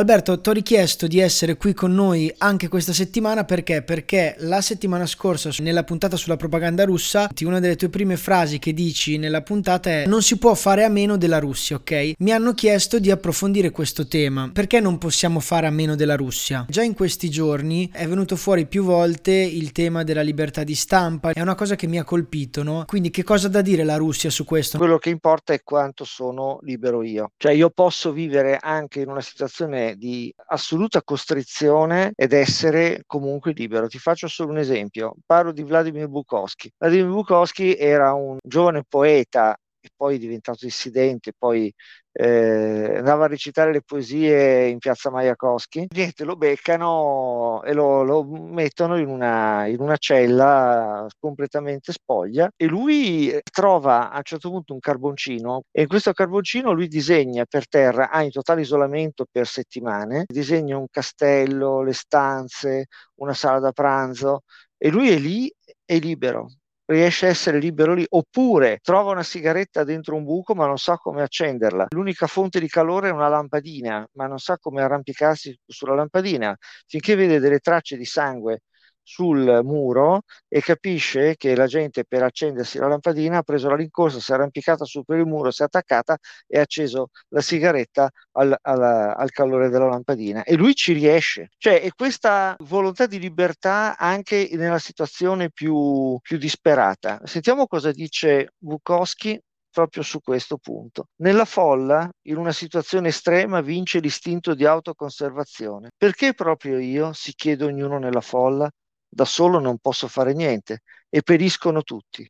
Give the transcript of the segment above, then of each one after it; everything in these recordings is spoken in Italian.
Alberto, ti ho richiesto di essere qui con noi anche questa settimana perché? Perché la settimana scorsa, nella puntata sulla propaganda russa, una delle tue prime frasi che dici nella puntata è non si può fare a meno della Russia, ok? Mi hanno chiesto di approfondire questo tema. Perché non possiamo fare a meno della Russia? Già in questi giorni è venuto fuori più volte il tema della libertà di stampa, è una cosa che mi ha colpito, no? Quindi che cosa da dire la Russia su questo? Quello che importa è quanto sono libero io. Cioè io posso vivere anche in una situazione di assoluta costrizione ed essere comunque libero. Ti faccio solo un esempio. Parlo di Vladimir Bukowski. Vladimir Bukowski era un giovane poeta e poi diventato dissidente, poi eh, andava a recitare le poesie in piazza Majakowski, niente, lo beccano e lo, lo mettono in una, in una, cella completamente spoglia e lui trova a un certo punto un carboncino e in questo carboncino lui disegna per terra, ha in totale isolamento per settimane, disegna un castello, le stanze, una sala da pranzo e lui è lì, è libero, riesce a essere libero lì, oppure trova una sigaretta dentro un buco ma non sa come accenderla. L'unica fonte di calore è una lampadina, ma non sa come arrampicarsi sulla lampadina. Finché vede delle tracce di sangue sul muro e capisce che la gente per accendersi la lampadina ha preso la rincorsa, si è arrampicata su per il muro, si è attaccata e ha acceso la sigaretta al, al, al calore della lampadina. E lui ci riesce. Cioè, è questa volontà di libertà anche nella situazione più, più disperata. Sentiamo cosa dice Bukowski proprio su questo punto. Nella folla, in una situazione estrema, vince l'istinto di autoconservazione. Perché proprio io? si chiede ognuno nella folla da solo non posso fare niente e periscono tutti.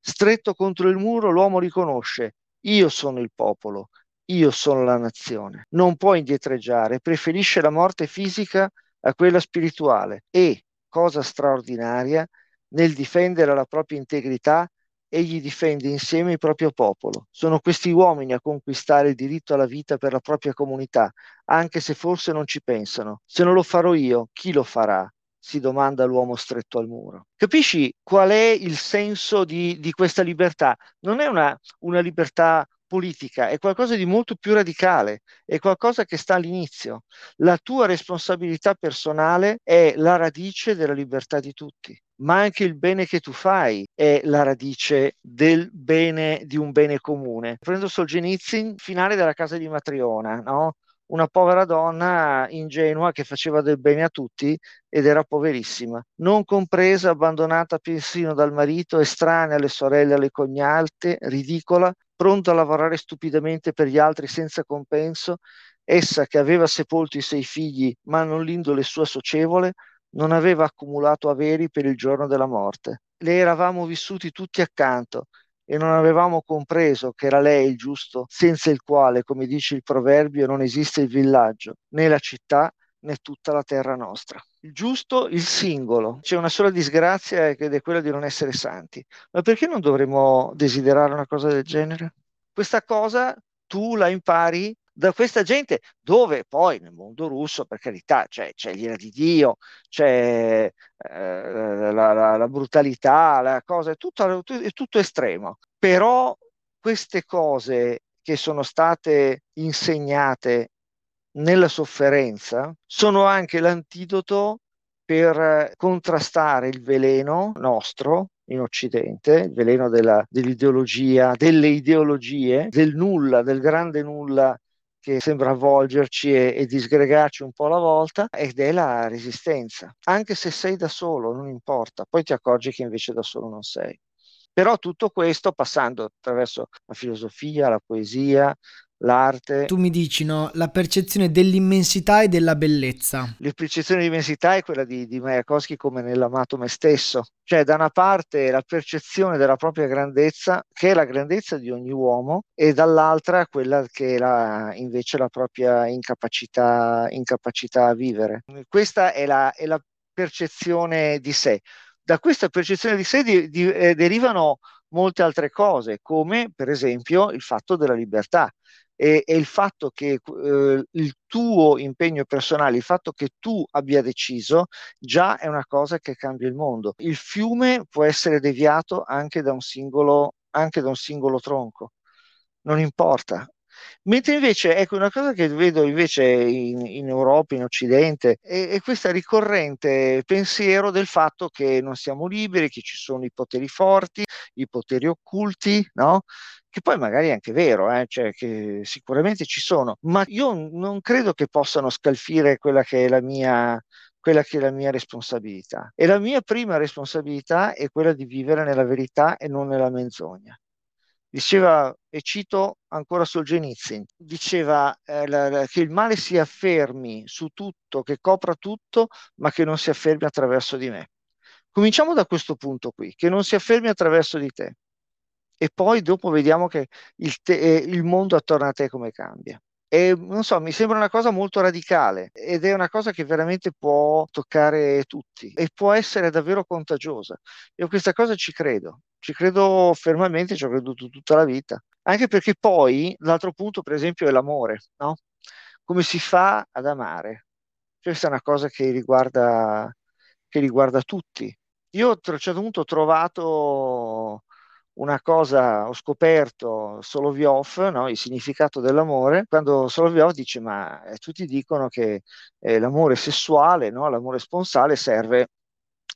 Stretto contro il muro, l'uomo riconosce, io sono il popolo, io sono la nazione. Non può indietreggiare, preferisce la morte fisica a quella spirituale e, cosa straordinaria, nel difendere la propria integrità, egli difende insieme il proprio popolo. Sono questi uomini a conquistare il diritto alla vita per la propria comunità, anche se forse non ci pensano. Se non lo farò io, chi lo farà? Si domanda l'uomo stretto al muro. Capisci qual è il senso di, di questa libertà? Non è una, una libertà politica, è qualcosa di molto più radicale, è qualcosa che sta all'inizio. La tua responsabilità personale è la radice della libertà di tutti, ma anche il bene che tu fai è la radice del bene di un bene comune. Prendo Solzhenitsyn, finale della casa di Matriona, no? Una povera donna ingenua che faceva del bene a tutti ed era poverissima, non compresa, abbandonata persino dal marito, estranea alle sorelle, alle cognate, ridicola, pronta a lavorare stupidamente per gli altri senza compenso, essa che aveva sepolto i sei figli ma non l'indole sua socievole, non aveva accumulato averi per il giorno della morte. Le eravamo vissuti tutti accanto, e non avevamo compreso che era lei il giusto, senza il quale, come dice il proverbio, non esiste il villaggio, né la città, né tutta la terra nostra. Il giusto, il singolo. C'è una sola disgrazia ed è quella di non essere santi. Ma perché non dovremmo desiderare una cosa del genere? Questa cosa tu la impari da questa gente dove poi nel mondo russo, per carità, c'è, c'è l'ira di Dio, c'è eh, la, la, la, brutalità, la cosa, è tutto, è tutto estremo. Però queste cose che sono state insegnate nella sofferenza sono anche l'antidoto per contrastare il veleno nostro in Occidente, il veleno della, dell'ideologia, delle ideologie, del nulla, del grande nulla che sembra avvolgerci e, e, disgregarci un po' alla volta ed è la resistenza. Anche se sei da solo, non importa, poi ti accorgi che invece da solo non sei. Però tutto questo passando attraverso la filosofia, la poesia, l'arte. Tu mi dici, no? La percezione dell'immensità e della bellezza. La percezione di immensità è quella di, di Mayakovsky come nell'amato me stesso. Cioè, da una parte la percezione della propria grandezza, che è la grandezza di ogni uomo, e dall'altra quella che è la, invece la propria incapacità, incapacità a vivere. Questa è la, è la percezione di sé. Da questa percezione di sé di, di, eh, derivano molte altre cose, come per esempio il fatto della libertà e, e il fatto che eh, il tuo impegno personale, il fatto che tu abbia deciso, già è una cosa che cambia il mondo. Il fiume può essere deviato anche da un singolo, anche da un singolo tronco, non importa, Mentre invece, ecco, una cosa che vedo invece in, in Europa, in Occidente, è, è, questa ricorrente pensiero del fatto che non siamo liberi, che ci sono i poteri forti, i poteri occulti, no? Che poi magari è anche vero, eh? cioè che sicuramente ci sono, ma io non credo che possano scalfire quella che è la mia quella che è la mia responsabilità. E la mia prima responsabilità è quella di vivere nella verità e non nella menzogna. Diceva, e cito ancora Solzhenitsyn, diceva eh, la, la, che il male si affermi su tutto, che copra tutto, ma che non si affermi attraverso di me. Cominciamo da questo punto qui, che non si affermi attraverso di te. E poi dopo vediamo che il, te, eh, il mondo attorno a te come cambia. E non so, mi sembra una cosa molto radicale ed è una cosa che veramente può toccare tutti e può essere davvero contagiosa. Io questa cosa ci credo, ci credo fermamente, ci ho creduto tutta la vita. Anche perché poi l'altro punto, per esempio, è l'amore, no? Come si fa ad amare? Questa è una cosa che riguarda, che riguarda tutti. Io a un certo punto ho trovato una cosa, ho scoperto Solovyov, no? il significato dell'amore, quando Solovyov dice ma eh, tutti dicono che eh, l'amore sessuale, no? l'amore sponsale serve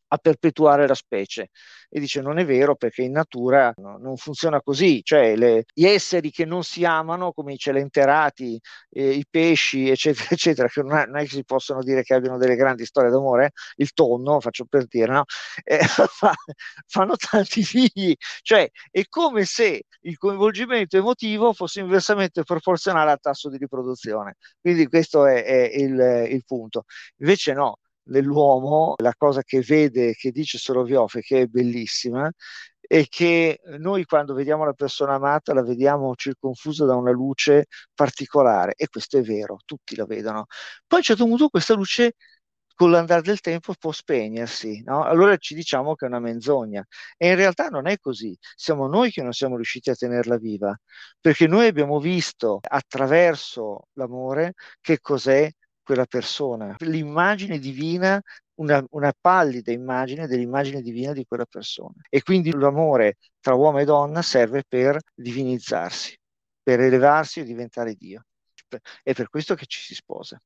a perpetuare la specie. E dice non è vero perché in natura no, non funziona così, cioè le, gli esseri che non si amano, come i celenterati, eh, i pesci, eccetera, eccetera, che non è, non è, che si possono dire che abbiano delle grandi storie d'amore, il tonno, faccio per dire, no? eh, fa, fanno tanti figli, cioè è come se il coinvolgimento emotivo fosse inversamente proporzionale al tasso di riproduzione. Quindi questo è, è il, il punto. Invece no, nell'uomo, la cosa che vede, che dice Sorovioff, che è bellissima, è che noi quando vediamo la persona amata la vediamo circonfusa da una luce particolare e questo è vero, tutti la vedono. Poi a un certo punto questa luce con l'andare del tempo può spegnersi, no? allora ci diciamo che è una menzogna e in realtà non è così, siamo noi che non siamo riusciti a tenerla viva, perché noi abbiamo visto attraverso l'amore che cos'è quella persona, l'immagine divina, una, una pallida immagine dell'immagine divina di quella persona. E quindi l'amore tra uomo e donna serve per divinizzarsi, per elevarsi e diventare Dio. È per questo che ci si sposa.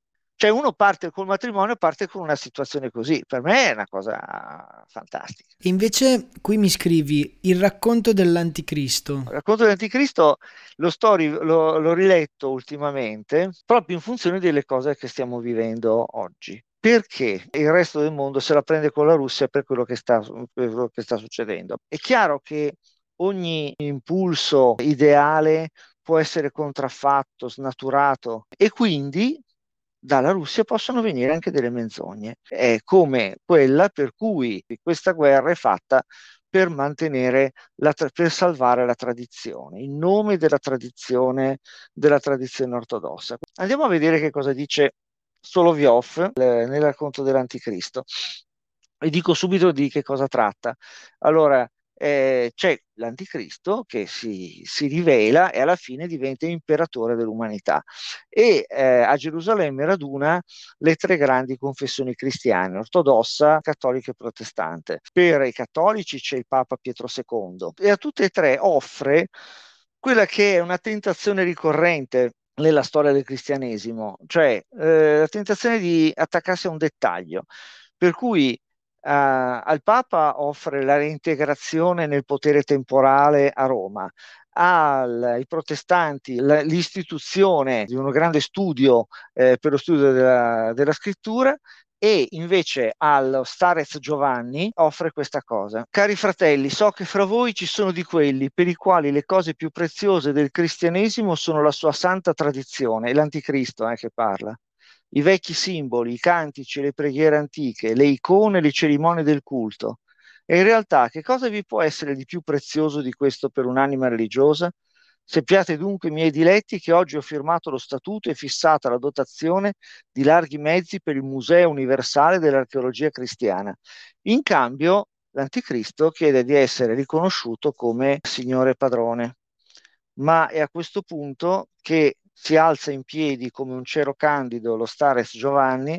Cioè uno parte col matrimonio, parte con una situazione così, per me è una cosa fantastica. Invece qui mi scrivi il racconto dell'anticristo. Il racconto dell'anticristo lo, sto, lo, l'ho riletto ultimamente proprio in funzione delle cose che stiamo vivendo oggi perché il resto del mondo se la prende con la Russia per quello che sta, quello che sta succedendo. È chiaro che ogni impulso ideale può essere contraffatto, snaturato e quindi dalla Russia possono venire anche delle menzogne, è come quella per cui questa guerra è fatta per mantenere la, per salvare la tradizione, in nome della tradizione, della tradizione ortodossa. Andiamo a vedere che cosa dice Solovyov eh, nel racconto dell'Anticristo. E dico subito di che cosa tratta. Allora, eh, c'è l'anticristo che si, si, rivela e alla fine diventa imperatore dell'umanità e eh, a Gerusalemme raduna le tre grandi confessioni cristiane, ortodossa, cattolica e protestante. Per i cattolici c'è il Papa Pietro II e a tutte e tre offre quella che è una tentazione ricorrente nella storia del cristianesimo, cioè eh, la tentazione di attaccarsi a un dettaglio, per cui al Papa offre la reintegrazione nel potere temporale a Roma, ai protestanti l'istituzione di un grande studio eh, per lo studio della, della, scrittura e invece allo Starez Giovanni offre questa cosa. Cari fratelli, so che fra voi ci sono di quelli per i quali le cose più preziose del cristianesimo sono la sua santa tradizione, l'anticristo eh, che parla. I vecchi simboli, i cantici, le preghiere antiche, le icone, le cerimonie del culto. E in realtà che cosa vi può essere di più prezioso di questo per un'anima religiosa? Sappiate dunque, miei diletti, che oggi ho firmato lo statuto e fissata la dotazione di larghi mezzi per il Museo Universale dell'Archeologia Cristiana. In cambio, l'Anticristo chiede di essere riconosciuto come Signore Padrone. Ma è a questo punto che si alza in piedi come un cero candido lo Stares Giovanni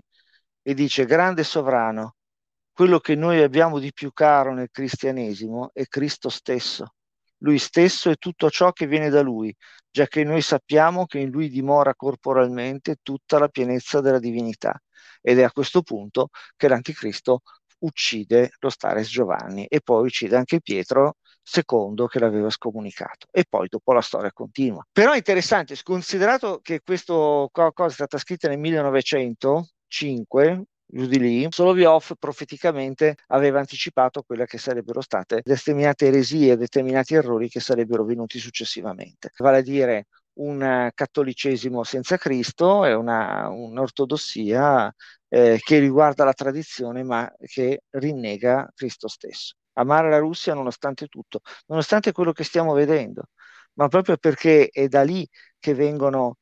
e dice, grande sovrano, quello che noi abbiamo di più caro nel cristianesimo è Cristo stesso lui stesso e tutto ciò che viene da lui, già che noi sappiamo che in lui dimora corporalmente tutta la pienezza della divinità. Ed è a questo punto che l'anticristo uccide lo Stares Giovanni e poi uccide anche Pietro secondo che l'aveva scomunicato e poi dopo la storia continua. Però è interessante, considerato che questa cosa è stata scritta nel 1905, giù di lì, Solovyov profeticamente aveva anticipato quelle che sarebbero state determinate eresie, determinati errori che sarebbero venuti successivamente. Vale a dire un cattolicesimo senza Cristo e una, un'ortodossia eh, che riguarda la tradizione ma che rinnega Cristo stesso. Amare la Russia nonostante tutto, nonostante quello che stiamo vedendo, ma proprio perché è da lì che vengono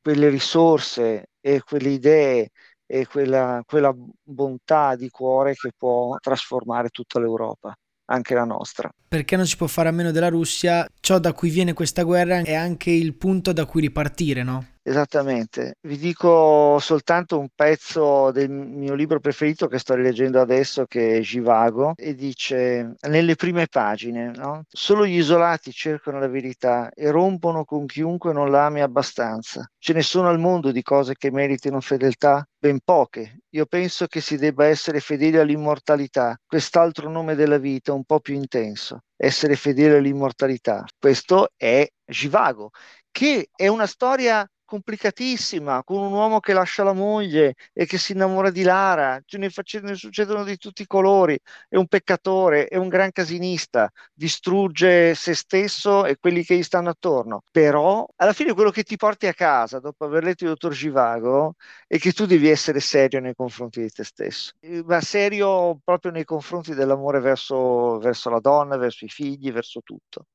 quelle risorse e quelle idee e quella, quella bontà di cuore che può trasformare tutta l'Europa anche la nostra. Perché non si può fare a meno della Russia, ciò da cui viene questa guerra è anche il punto da cui ripartire, no? Esattamente, vi dico soltanto un pezzo del mio libro preferito che sto rileggendo adesso che è Givago e dice nelle prime pagine, no? solo gli isolati cercano la verità e rompono con chiunque non la ami abbastanza. Ce ne sono al mondo di cose che meritino fedeltà? Ben poche. Io penso che si debba essere fedeli all'immortalità, quest'altro nome della vita un po' più intenso essere fedeli all'immortalità. Questo è Givago, che è una storia complicatissima, con un uomo che lascia la moglie e che si innamora di Lara, ce ne, face- ne succedono di tutti i colori, è un peccatore, è un gran casinista, distrugge se stesso e quelli che gli stanno attorno, però alla fine quello che ti porti a casa dopo aver letto il dottor Givago è che tu devi essere serio nei confronti di te stesso, ma serio proprio nei confronti dell'amore verso, verso la donna, verso i figli, verso tutto.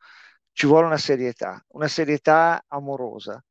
Ci vuole una serietà, una serietà amorosa